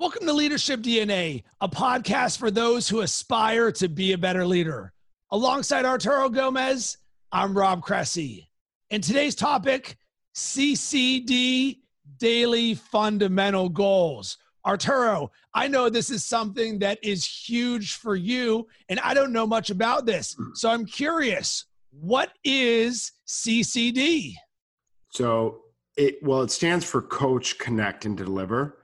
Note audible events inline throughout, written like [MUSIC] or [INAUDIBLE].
Welcome to Leadership DNA, a podcast for those who aspire to be a better leader. Alongside Arturo Gomez, I'm Rob Cressy. And today's topic CCD Daily Fundamental Goals. Arturo, I know this is something that is huge for you, and I don't know much about this. So I'm curious what is CCD? So, it well, it stands for Coach, Connect, and Deliver.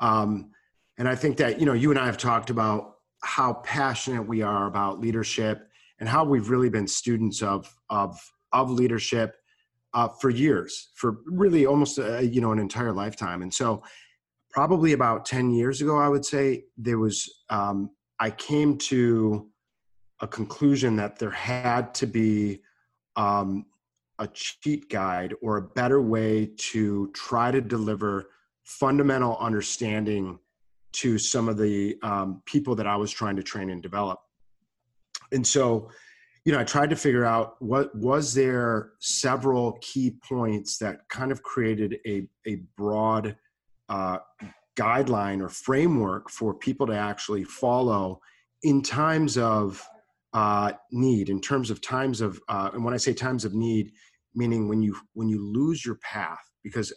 Um, and I think that, you know, you and I have talked about how passionate we are about leadership and how we've really been students of, of, of leadership uh, for years, for really almost, a, you know, an entire lifetime. And so probably about 10 years ago, I would say there was, um, I came to a conclusion that there had to be um, a cheat guide or a better way to try to deliver fundamental understanding to some of the um, people that I was trying to train and develop. And so, you know, I tried to figure out what was there several key points that kind of created a, a broad uh, guideline or framework for people to actually follow in times of uh, need, in terms of times of, uh, and when I say times of need, meaning when you when you lose your path, because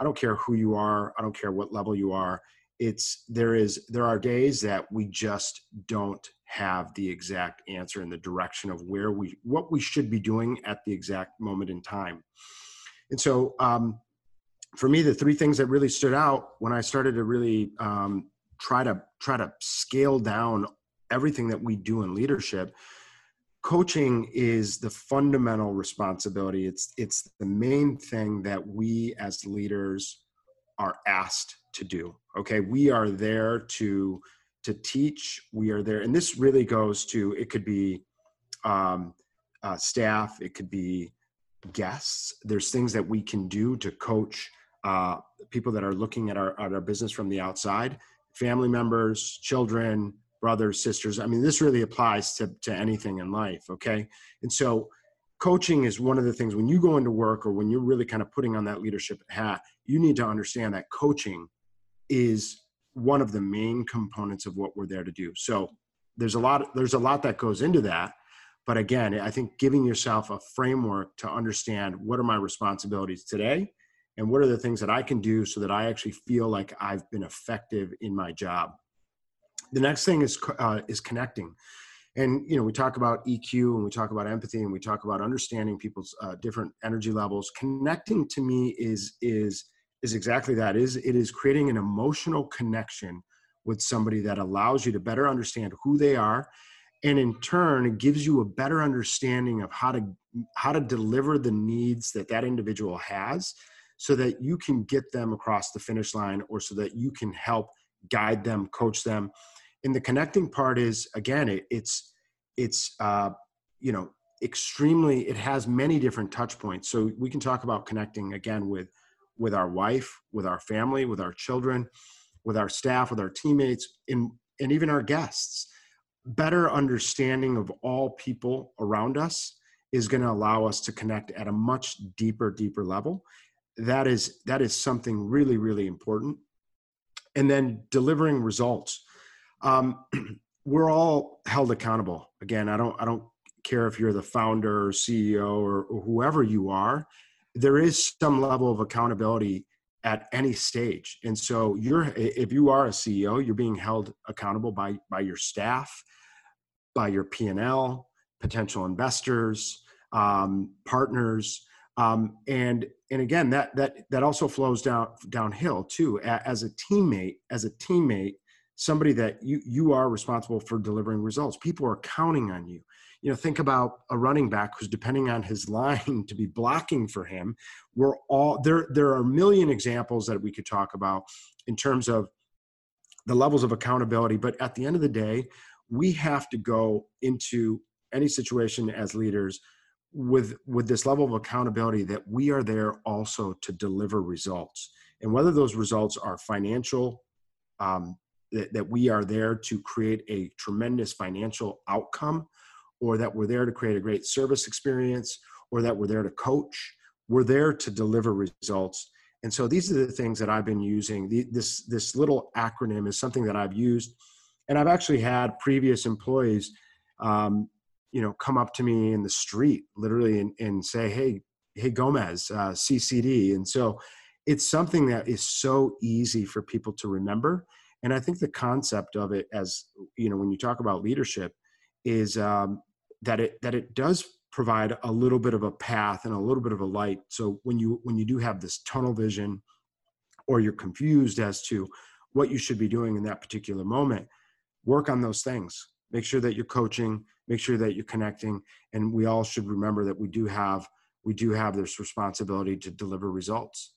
I don't care who you are. I don't care what level you are. It's there is there are days that we just don't have the exact answer in the direction of where we what we should be doing at the exact moment in time. And so um, for me, the three things that really stood out when I started to really um, try to try to scale down everything that we do in leadership coaching is the fundamental responsibility. It's it's the main thing that we as leaders are asked to do okay? We are there to to teach. We are there and this really goes to it could be um, uh, staff it could be guests. There's things that we can do to coach uh, people that are looking at our, at our business from the outside. Family members children brothers, sisters. I mean, this really applies to, to anything in life, okay? And so coaching is one of the things when you go into work or when you're really kind of putting on that leadership hat, you need to understand that coaching is one of the main components of what we're there to do. So there's a lot there's a lot that goes into that. But again, I think giving yourself a framework to understand what are my responsibilities today and what are the things that I can do so that I actually feel like I've been effective in my job the next thing is uh, is connecting. And you know we talk about eq and we talk about empathy and we talk about understanding people's uh, different energy levels. Connecting to me is is is exactly that. Is it is creating an emotional connection with somebody that allows you to better understand who they are. And in turn it gives you a better understanding of how to how to deliver the needs that that individual has so that you can get them across the finish line or so that you can help guide them coach them and the connecting part is again it, it's it's uh, you know extremely it has many different touch points. So we can talk about connecting again with with our wife with our family with our children with our staff with our teammates and and even our guests. Better understanding of all people around us is going to allow us to connect at a much deeper deeper level. That is that is something really really important. And then delivering results um, [CLEARS THROAT] we're all held accountable. Again, I don't I don't care if you're the founder or CEO or, or whoever you are. There is some level of accountability at any stage, and so you're if you are a CEO, you're being held accountable by by your staff, by your P and L, potential investors, um, partners. Um, and and again that that that also flows down downhill too as a teammate as a teammate somebody that you you are responsible for delivering results. People are counting on you. You know think about a running back who's depending on his [LAUGHS] line to be blocking for him. We're all there there are a million examples that we could talk about in terms of the levels of accountability but at the end of the day we have to go into any situation as leaders with with this level of accountability that we are there also to deliver results. And whether those results are financial um, that, that we are there to create a tremendous financial outcome or that we're there to create a great service experience or that we're there to coach we're there to deliver results And so these are the things that I've been using. The, this this little acronym is something that I've used, and I've actually had previous employees, um, you know, come up to me in the street, literally, and, and say, "Hey, hey, Gomez, uh, CCD." And so it's something that is so easy for people to remember. And I think the concept of it, as you know, when you talk about leadership, is um, that it that it does provide a little bit of a path and a little bit of a light. So when you when you do have this tunnel vision or you're confused as to what you should be doing in that particular moment work on those things. Make sure that you're coaching make sure that you're connecting and we all should remember that we do have we do have this responsibility to deliver results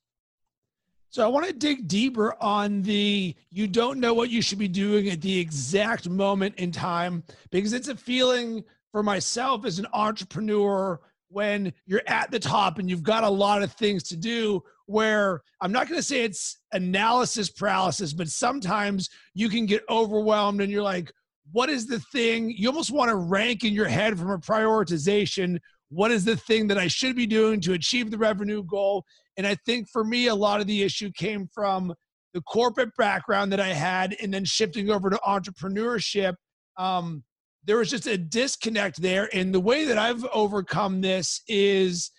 so I want to dig deeper on the you don't know what you should be doing at the exact moment in time because it's a feeling for myself as an entrepreneur when you're at the top and you've got a lot of things to do where I'm not going to say it's analysis paralysis, but sometimes you can get overwhelmed and you're like, what is the thing? You almost want to rank in your head from a prioritization. What is the thing that I should be doing to achieve the revenue goal? And I think for me, a lot of the issue came from the corporate background that I had and then shifting over to entrepreneurship. Um, there was just a disconnect there. And the way that I've overcome this is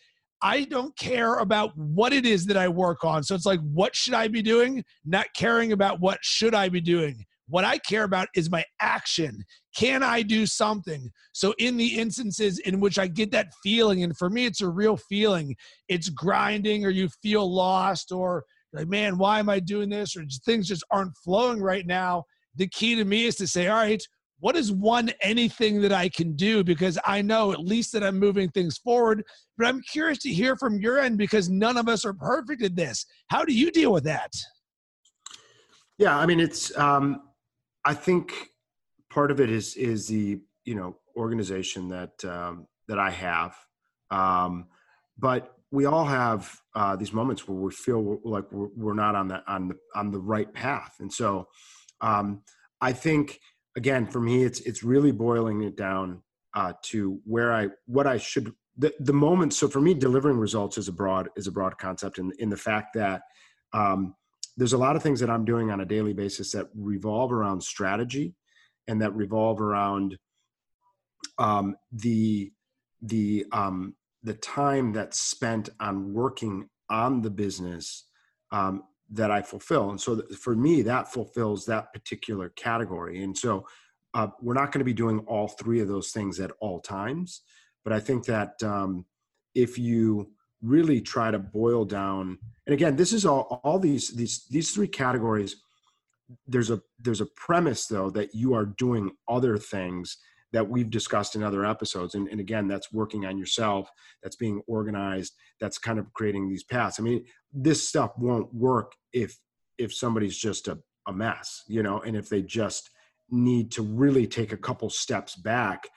I don't care about what it is that I work on. So it's like, what should I be doing? Not caring about what should I be doing. What I care about is my action. Can I do something? So, in the instances in which I get that feeling, and for me, it's a real feeling, it's grinding or you feel lost or like, man, why am I doing this? Or things just aren't flowing right now. The key to me is to say, all right, what is one anything that I can do? Because I know at least that I'm moving things forward. But I'm curious to hear from your end because none of us are perfect at this. How do you deal with that? Yeah, I mean, it's. Um, I think part of it is is the you know organization that um, that I have, um, but we all have uh, these moments where we feel like we're, we're not on the on the on the right path, and so um, I think again, for me, it's it's really boiling it down uh, to where I what I should the the moment. So for me, delivering results is a broad is a broad concept in in the fact that um, there's a lot of things that I'm doing on a daily basis that revolve around strategy and that revolve around um, the the um, the time that's spent on working on the business um, that I fulfill. And so for me, that fulfills that particular category. And so uh, we're not going to be doing all three of those things at all times. But I think that um, if you really try to boil down, and again, this is all all these these these three categories. There's a there's a premise though that you are doing other things that we've discussed in other episodes. And, and again, that's working on yourself, that's being organized, that's kind of creating these paths. I mean, this stuff won't work if if somebody's just a, a mess, you know, and if they just need to really take a couple steps back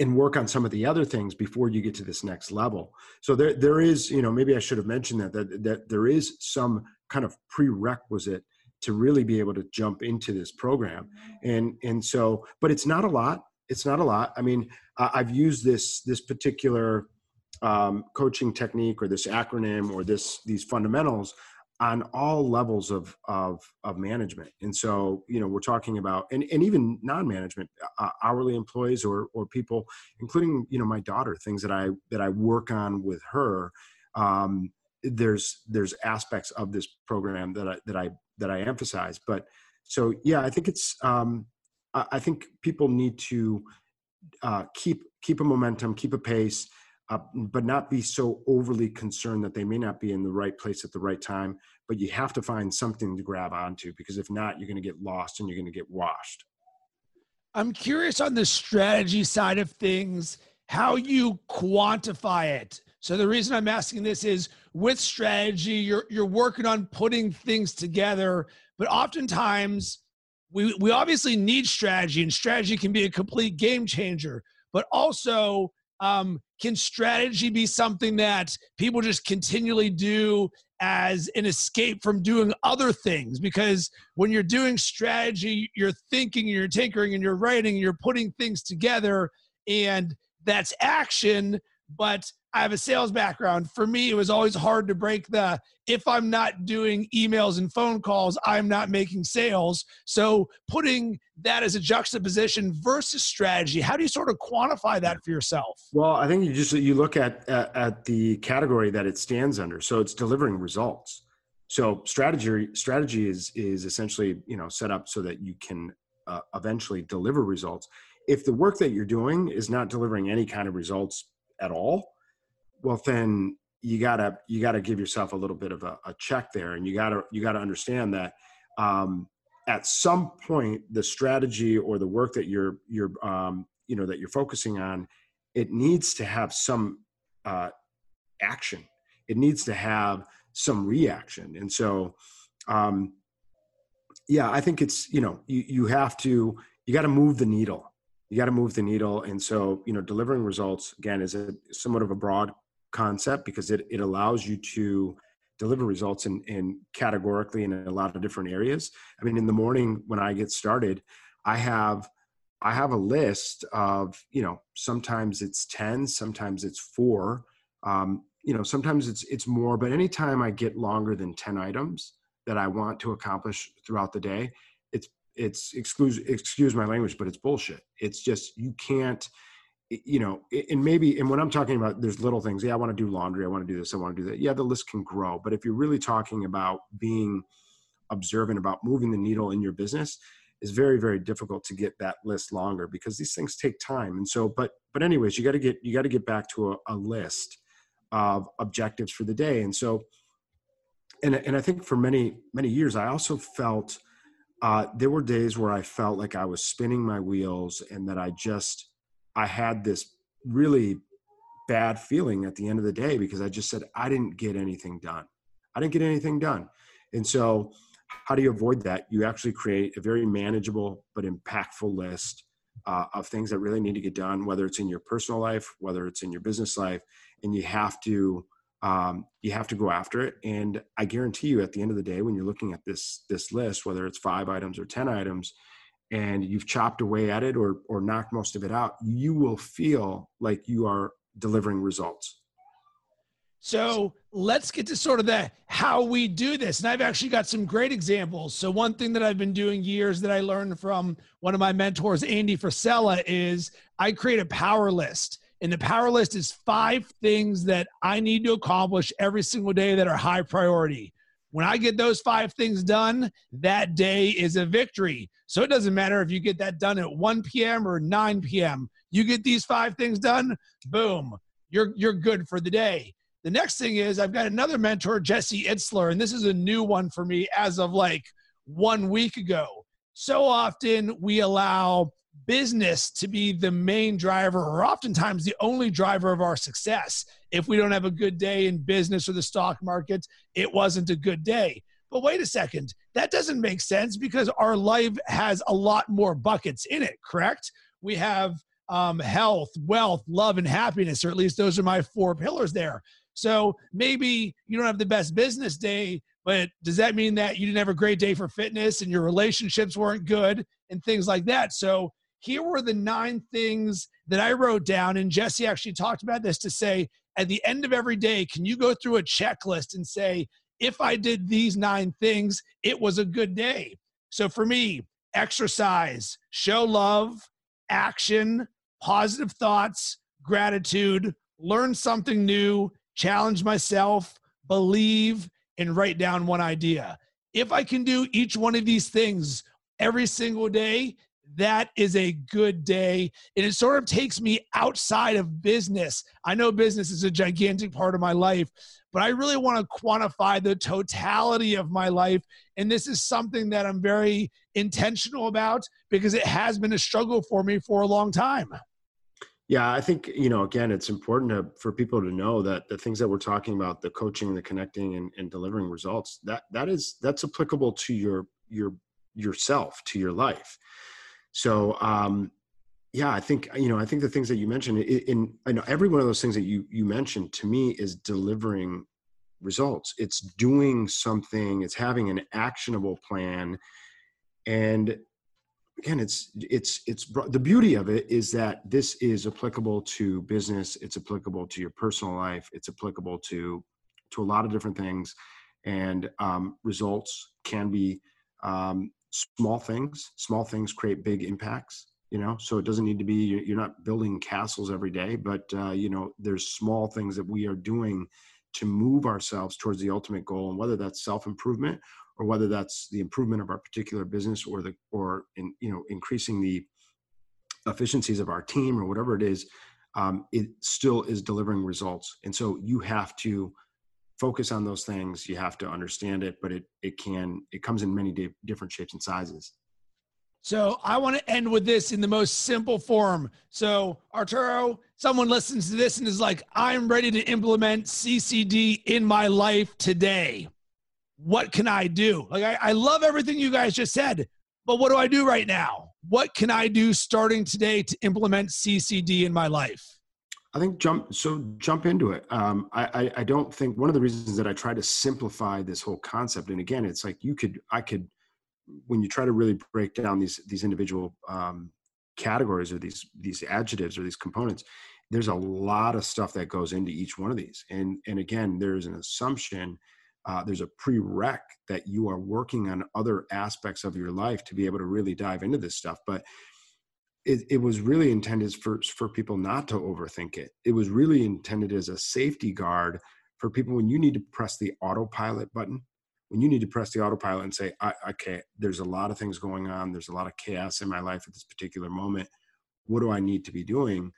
and work on some of the other things before you get to this next level. So there there is, you know, maybe I should have mentioned that that, that there is some kind of prerequisite to really be able to jump into this program. And and so but it's not a lot. It's not a lot. I mean i've used this this particular um, coaching technique or this acronym or this these fundamentals on all levels of of of management and so you know we're talking about and, and even non-management uh, hourly employees or or people including you know my daughter things that i that i work on with her um, there's there's aspects of this program that I that I that I emphasize. But so yeah, I think it's um, I, I think people need to uh, keep keep a momentum, keep a pace, uh, but not be so overly concerned that they may not be in the right place at the right time. But you have to find something to grab onto because if not, you're going to get lost and you're going to get washed. I'm curious on the strategy side of things, how you quantify it. So the reason I'm asking this is with strategy, you're you're working on putting things together, but oftentimes we we obviously need strategy, and strategy can be a complete game changer. But also, um, can strategy be something that people just continually do as an escape from doing other things? Because when you're doing strategy, you're thinking, you're tinkering, and you're writing, you're putting things together, and that's action but I have a sales background. For me, it was always hard to break the if I'm not doing emails and phone calls, I'm not making sales. So putting that as a juxtaposition versus strategy, how do you sort of quantify that for yourself? Well, I think you just you look at at, at the category that it stands under. So it's delivering results. So strategy strategy is is essentially you know set up so that you can uh, eventually deliver results. If the work that you're doing is not delivering any kind of results at all, well then you gotta you gotta give yourself a little bit of a, a check there, and you gotta you gotta understand that um, at some point the strategy or the work that you're you're um, you know that you're focusing on, it needs to have some uh, action. It needs to have some reaction, and so. Um, yeah, I think it's you know you you have to you got to move the needle. You got to move the needle, and so you know delivering results again is a somewhat of a broad concept because it it allows you to deliver results in in categorically in a lot of different areas. I mean, in the morning when I get started, I have I have a list of you know sometimes it's ten, sometimes it's four. Um, you know sometimes it's it's more, but anytime I get longer than ten items that I want to accomplish throughout the day, it's excuse excuse my language, but it's bullshit. It's just you can't, you know, and maybe and when I'm talking about there's little things. Yeah, I want to do laundry. I want to do this. I want to do that. Yeah, the list can grow. But if you're really talking about being observant about moving the needle in your business, is very very difficult to get that list longer because these things take time. And so, but but anyways, you got to get you got to get back to a, a list of objectives for the day. And so and and I think for many many years I also felt uh, there were days where I felt like I was spinning my wheels and that I just I had this really bad feeling at the end of the day because I just said I didn't get anything done. I didn't get anything done. And so how do you avoid that? You actually create a very manageable but impactful list uh, of things that really need to get done, whether it's in your personal life, whether it's in your business life, and you have to um, you have to go after it and i guarantee you at the end of the day when you're looking at this this list whether it's five items or ten items and you've chopped away at it or or knocked most of it out you will feel like you are delivering results so let's get to sort of the how we do this. And I've actually got some great examples. So one thing that I've been doing years that I learned from one of my mentors, Andy Frisella, is I create a power list. And the power list is five things that I need to accomplish every single day that are high priority. When I get those five things done, that day is a victory. So it doesn't matter if you get that done at 1 p.m. or 9 p.m. You get these five things done, boom, you're you're good for the day. The next thing is I've got another mentor, Jesse Itzler, and this is a new one for me as of like one week ago. So often we allow business to be the main driver or oftentimes the only driver of our success. If we don't have a good day in business or the stock market, it wasn't a good day. But wait a second, that doesn't make sense because our life has a lot more buckets in it, correct? We have um, health, wealth, love, and happiness, or at least those are my four pillars there. So maybe you don't have the best business day, but does that mean that you didn't have a great day for fitness and your relationships weren't good and things like that? So here were the nine things that I wrote down. And Jesse actually talked about this to say, at the end of every day, can you go through a checklist and say, if I did these nine things, it was a good day? So for me, exercise, show love, action, positive thoughts, gratitude, learn something new, challenge myself, believe, and write down one idea. If I can do each one of these things every single day, that is a good day. And it sort of takes me outside of business. I know business is a gigantic part of my life, but I really want to quantify the totality of my life. And this is something that I'm very intentional about because it has been a struggle for me for a long time. Yeah, I think you know. Again, it's important to, for people to know that the things that we're talking about, the coaching, the connecting, and, and delivering results, that that is that's applicable to your your yourself, to your life. So, um, yeah, I think you know. I think the things that you mentioned in, in know every one of those things that you you mentioned to me is delivering results. It's doing something. It's having an actionable plan, and again it's it's it's the beauty of it is that this is applicable to business it's applicable to your personal life it's applicable to to a lot of different things and um, results can be um, small things small things create big impacts you know? So it doesn't need to be you're not building castles every day but uh, you know there's small things that we are doing to move ourselves towards the ultimate goal. And whether that's self-improvement or whether that's the improvement of our particular business or the or in you know increasing the efficiencies of our team or whatever it is um, it still is delivering results. And so you have to focus on those things you have to understand it but it it can it comes in many di- different shapes and sizes so I want to end with this in the most simple form. So Arturo, someone listens to this and is like, I'm ready to implement CCD in my life today what can I do? Like, I, I love everything you guys just said, but what do I do right now? What can I do starting today to implement CCD in my life? I think jump so jump into it. Um, I, I, I don't think one of the reasons that I try to simplify this whole concept, and again, it's like you could I could when you try to really break down these these individual um, categories or these these adjectives or these components, there's a lot of stuff that goes into each one of these, and and again, there's an assumption uh, there's a prereq that you are working on other aspects of your life to be able to really dive into this stuff but it, it was really intended for for people not to overthink it. It was really intended as a safety guard for people when you need to press the autopilot button when you need to press the autopilot and say I, okay, there's a lot of things going on there's a lot of chaos in my life at this particular moment what do i need to be doing?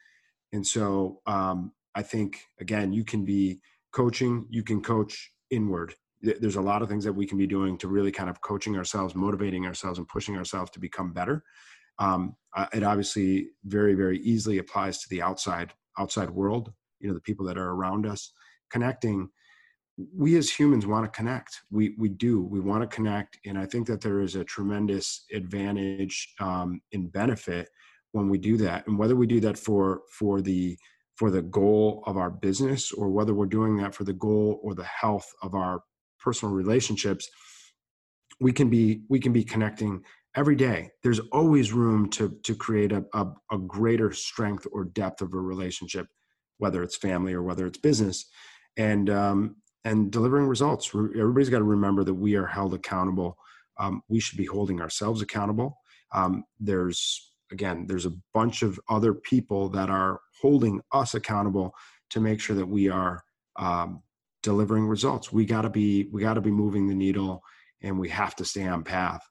And so um, i think again you can be coaching you can coach inward. There's a lot of things that we can be doing to really kind of coaching ourselves motivating ourselves and pushing ourselves to become better um, it obviously very very easily applies to the outside outside world you know the people that are around us. Connecting we as humans want to connect. We we do. We want to connect and i think that there is a tremendous advantage um, in benefit when we do that. And whether we do that for for the for the goal of our business or whether we're doing that for the goal or the health of our personal relationships we can be we can be connecting every day there's always room to to create a, a, a greater strength or depth of a relationship whether it's family or whether it's business. And um, and delivering results. Everybody's got to remember that we are held accountable. Um, we should be holding ourselves accountable. Um, there's again there's a bunch of other people that are holding us accountable to make sure that we are um, delivering results. We got to be we got to be moving the needle and we have to stay on path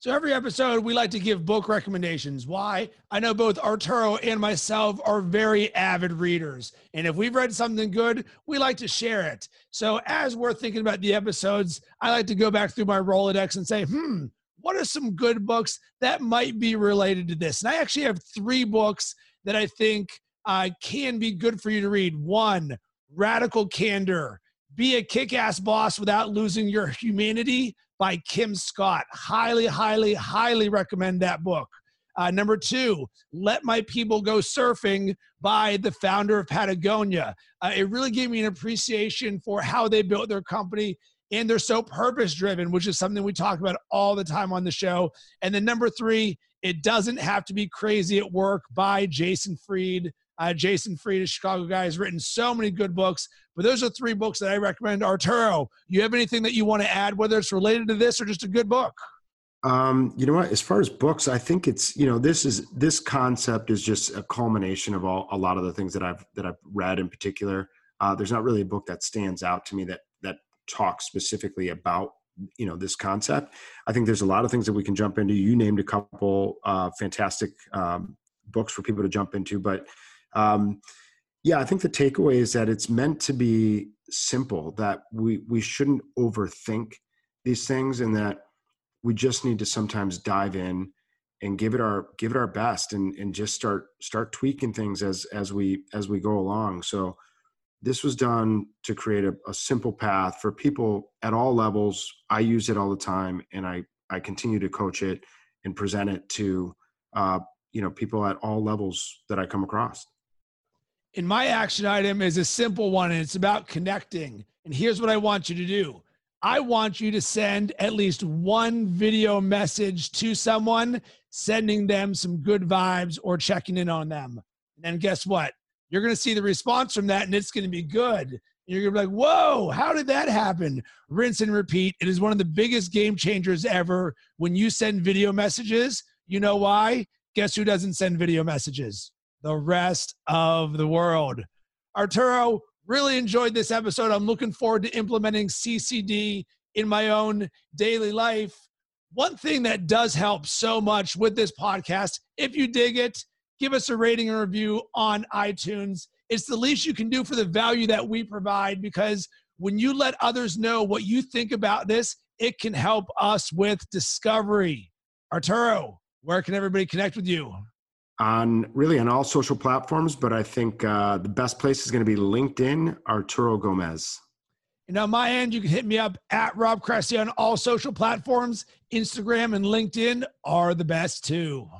so every episode we like to give book recommendations. Why? I know both arturo and myself are very avid readers. And if we've read something good we like to share it. So as we're thinking about the episodes i like to go back through my rolodex and say hmm what are some good books that might be related to this? And I actually have three books that I think uh, can be good for you to read. One, Radical Candor Be a Kick Ass Boss Without Losing Your Humanity by Kim Scott. Highly, highly, highly recommend that book. Uh, number two, Let My People Go Surfing by the founder of Patagonia. Uh, it really gave me an appreciation for how they built their company and they're so purpose driven, which is something we talk about all the time on the show. And then number three, it doesn't have to be crazy at work by Jason Fried. Uh, Jason Fried, a Chicago guy, has written so many good books. But those are three books that I recommend. Arturo, you have anything that you want to add, whether it's related to this or just a good book? Um, you know what? As far as books, I think it's you know this is this concept is just a culmination of all a lot of the things that I've that I've read in particular. Uh, there's not really a book that stands out to me that that talk specifically about you know this concept i think there's a lot of things that we can jump into you named a couple uh, fantastic um, books for people to jump into but um, yeah i think the takeaway is that it's meant to be simple that we we shouldn't overthink these things and that we just need to sometimes dive in and give it our give it our best and and just start start tweaking things as as we as we go along so this was done to create a, a, simple path for people at all levels. I use it all the time, and I I continue to coach it and present it to uh, you know people at all levels that I come across. And my action item is a simple one, and it's about connecting. And here's what I want you to do: I want you to send at least one video message to someone, sending them some good vibes or checking in on them. And then guess what? You're going to see the response from that and it's going to be good. You're going to be like, whoa, how did that happen? Rinse and repeat. It is one of the biggest game changers ever when you send video messages. You know why? Guess who doesn't send video messages? The rest of the world. Arturo, really enjoyed this episode. I'm looking forward to implementing CCD in my own daily life. One thing that does help so much with this podcast, if you dig it, give us a rating and review on iTunes. It's the least you can do for the value that we provide because when you let others know what you think about this, it can help us with discovery. Arturo, where can everybody connect with you? On really on all social platforms, but I think uh, the best place is going to be LinkedIn, Arturo Gomez. And on my end, you can hit me up at Rob Cressy on all social platforms. Instagram and LinkedIn are the best too.